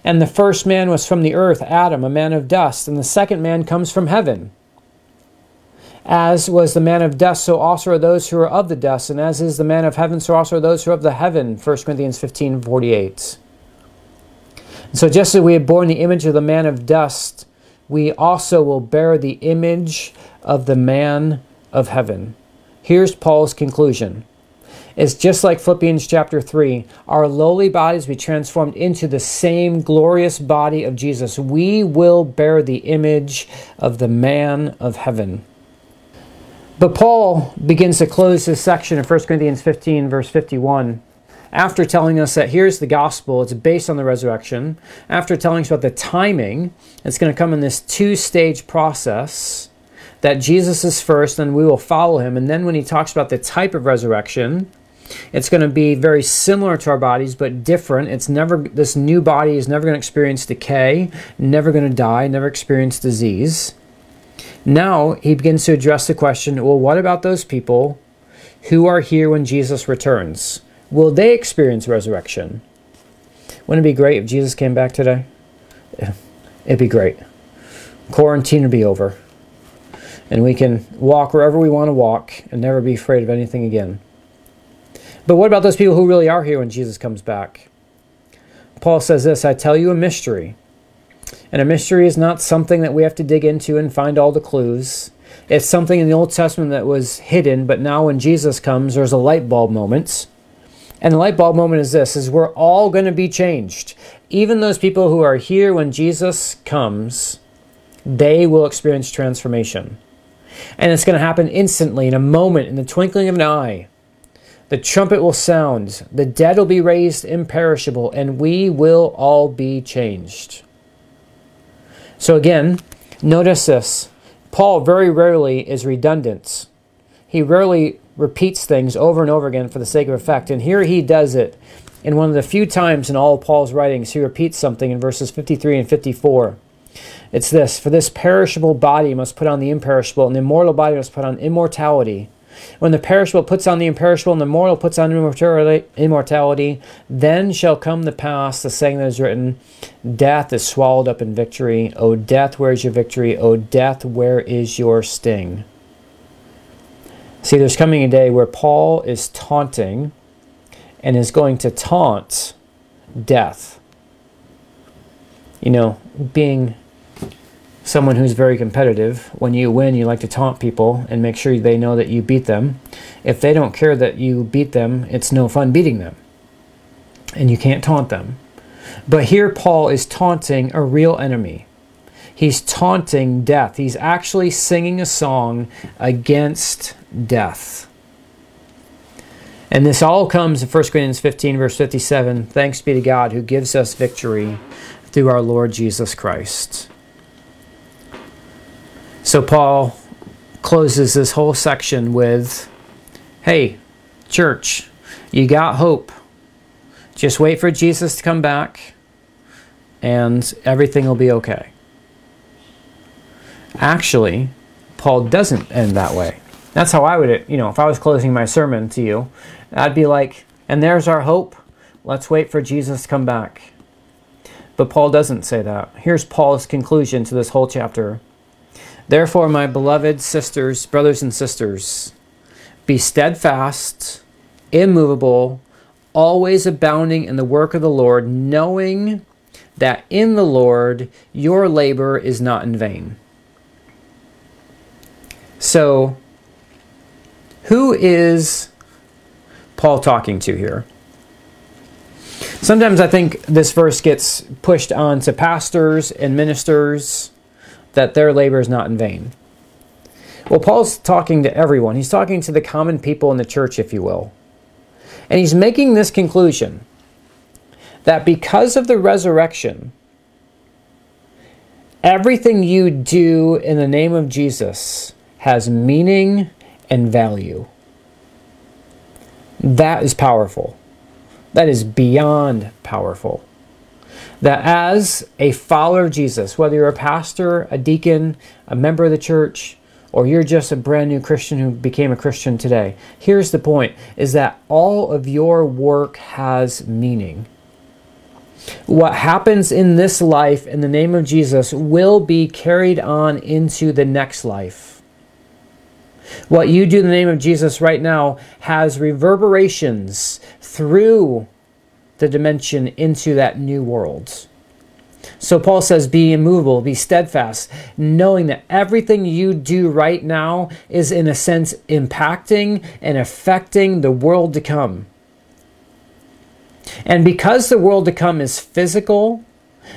and the first man was from the earth adam a man of dust and the second man comes from heaven as was the man of dust, so also are those who are of the dust, and as is the man of heaven, so also are those who are of the heaven. 1 Corinthians 15 48. And so just as we have borne the image of the man of dust, we also will bear the image of the man of heaven. Here's Paul's conclusion. It's just like Philippians chapter 3. Our lowly bodies be transformed into the same glorious body of Jesus. We will bear the image of the man of heaven. But Paul begins to close this section in 1 Corinthians 15, verse 51, after telling us that here's the gospel, it's based on the resurrection, after telling us about the timing, it's going to come in this two stage process that Jesus is first, and we will follow him. And then when he talks about the type of resurrection, It's going to be very similar to our bodies, but different. It's never, this new body is never going to experience decay, never going to die, never experience disease. Now he begins to address the question well, what about those people who are here when Jesus returns? Will they experience resurrection? Wouldn't it be great if Jesus came back today? (laughs) It'd be great. Quarantine would be over. And we can walk wherever we want to walk and never be afraid of anything again. But what about those people who really are here when Jesus comes back? Paul says this I tell you a mystery. And a mystery is not something that we have to dig into and find all the clues. It's something in the Old Testament that was hidden, but now when Jesus comes, there's a light bulb moment. And the light bulb moment is this is we're all going to be changed. Even those people who are here when Jesus comes, they will experience transformation. And it's going to happen instantly, in a moment, in the twinkling of an eye. The trumpet will sound, the dead will be raised imperishable, and we will all be changed. So, again, notice this Paul very rarely is redundant. He rarely repeats things over and over again for the sake of effect. And here he does it in one of the few times in all of Paul's writings. He repeats something in verses 53 and 54. It's this For this perishable body must put on the imperishable, and the immortal body must put on immortality. When the perishable puts on the imperishable and the mortal puts on immortality, then shall come the pass the saying that is written, Death is swallowed up in victory. O death, where is your victory? O death, where is your sting? See, there's coming a day where Paul is taunting and is going to taunt death. You know, being someone who's very competitive. When you win, you like to taunt people and make sure they know that you beat them. If they don't care that you beat them, it's no fun beating them. And you can't taunt them. But here, Paul is taunting a real enemy. He's taunting death. He's actually singing a song against death. And this all comes in 1 Corinthians 15, verse 57. Thanks be to God who gives us victory through our Lord Jesus Christ. So Paul closes this whole section with Hey, church, you got hope. Just wait for Jesus to come back and everything will be okay. Actually, Paul doesn't end that way. That's how I would, you know, if I was closing my sermon to you, I'd be like, and there's our hope. Let's wait for Jesus to come back. But Paul doesn't say that. Here's Paul's conclusion to this whole chapter. Therefore, my beloved sisters, brothers, and sisters, be steadfast, immovable, always abounding in the work of the Lord, knowing that in the Lord your labor is not in vain. So, who is Paul talking to here? Sometimes I think this verse gets pushed on to pastors and ministers that their labor is not in vain. Well, Paul's talking to everyone. He's talking to the common people in the church, if you will. And he's making this conclusion that because of the resurrection, everything you do in the name of Jesus has meaning and value. That is powerful. That is beyond powerful that as a follower of Jesus, whether you're a pastor, a deacon, a member of the church, or you're just a brand new Christian who became a Christian today, here's the point is that all of your work has meaning. What happens in this life in the name of Jesus will be carried on into the next life. What you do in the name of Jesus right now has reverberations through the dimension into that new world. So Paul says, Be immovable, be steadfast, knowing that everything you do right now is, in a sense, impacting and affecting the world to come. And because the world to come is physical,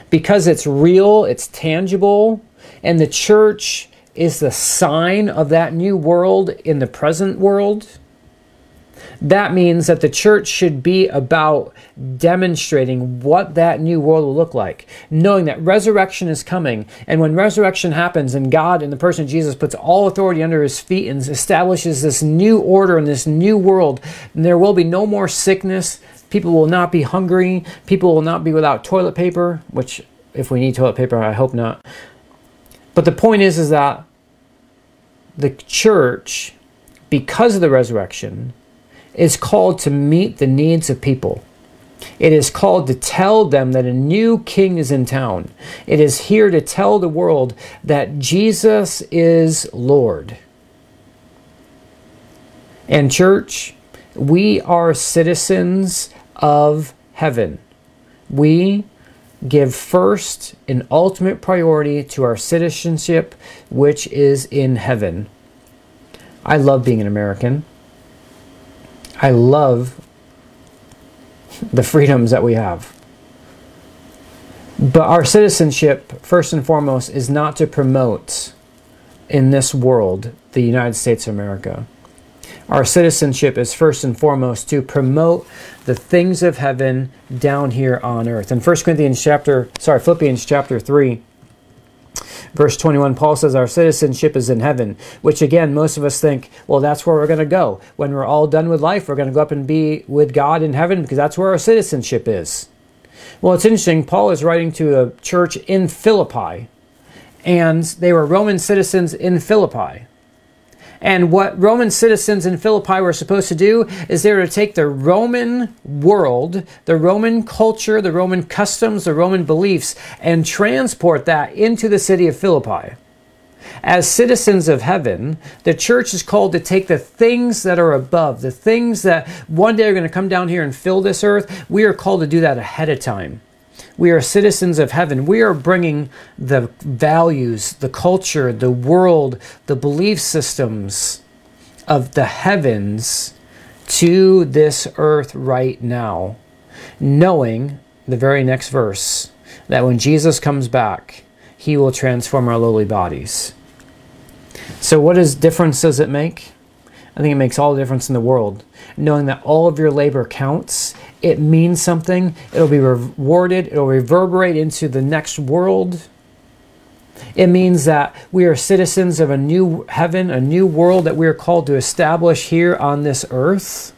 because it's real, it's tangible, and the church is the sign of that new world in the present world, That means that the church should be about demonstrating what that new world will look like, knowing that resurrection is coming. And when resurrection happens and God, in the person of Jesus, puts all authority under his feet and establishes this new order in this new world, there will be no more sickness. People will not be hungry. People will not be without toilet paper, which, if we need toilet paper, I hope not. But the point is, is that the church, because of the resurrection, is called to meet the needs of people. It is called to tell them that a new king is in town. It is here to tell the world that Jesus is Lord. And, church, we are citizens of heaven. We give first and ultimate priority to our citizenship, which is in heaven. I love being an American. I love the freedoms that we have. But our citizenship, first and foremost, is not to promote in this world the United States of America. Our citizenship is first and foremost to promote the things of heaven down here on earth. In 1 Corinthians chapter, sorry, Philippians chapter 3, Verse 21, Paul says, Our citizenship is in heaven, which again, most of us think, well, that's where we're going to go. When we're all done with life, we're going to go up and be with God in heaven because that's where our citizenship is. Well, it's interesting. Paul is writing to a church in Philippi, and they were Roman citizens in Philippi. And what Roman citizens in Philippi were supposed to do is they were to take the Roman world, the Roman culture, the Roman customs, the Roman beliefs, and transport that into the city of Philippi. As citizens of heaven, the church is called to take the things that are above, the things that one day are going to come down here and fill this earth. We are called to do that ahead of time. We are citizens of heaven. We are bringing the values, the culture, the world, the belief systems of the heavens to this earth right now, knowing the very next verse that when Jesus comes back, he will transform our lowly bodies. So, what is difference does it make? I think it makes all the difference in the world. Knowing that all of your labor counts it means something. It'll be rewarded. It'll reverberate into the next world. It means that we are citizens of a new heaven, a new world that we are called to establish here on this earth.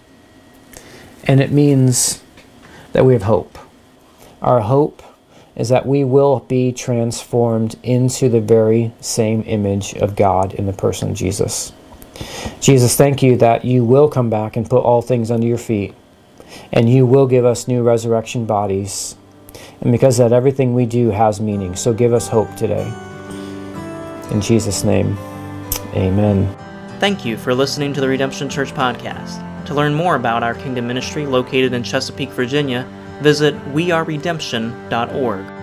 And it means that we have hope. Our hope is that we will be transformed into the very same image of God in the person of Jesus. Jesus, thank you that you will come back and put all things under your feet and you will give us new resurrection bodies. And because that everything we do has meaning. So give us hope today. In Jesus' name, amen. Thank you for listening to the Redemption Church podcast. To learn more about our kingdom ministry located in Chesapeake, Virginia, visit weareredemption.org.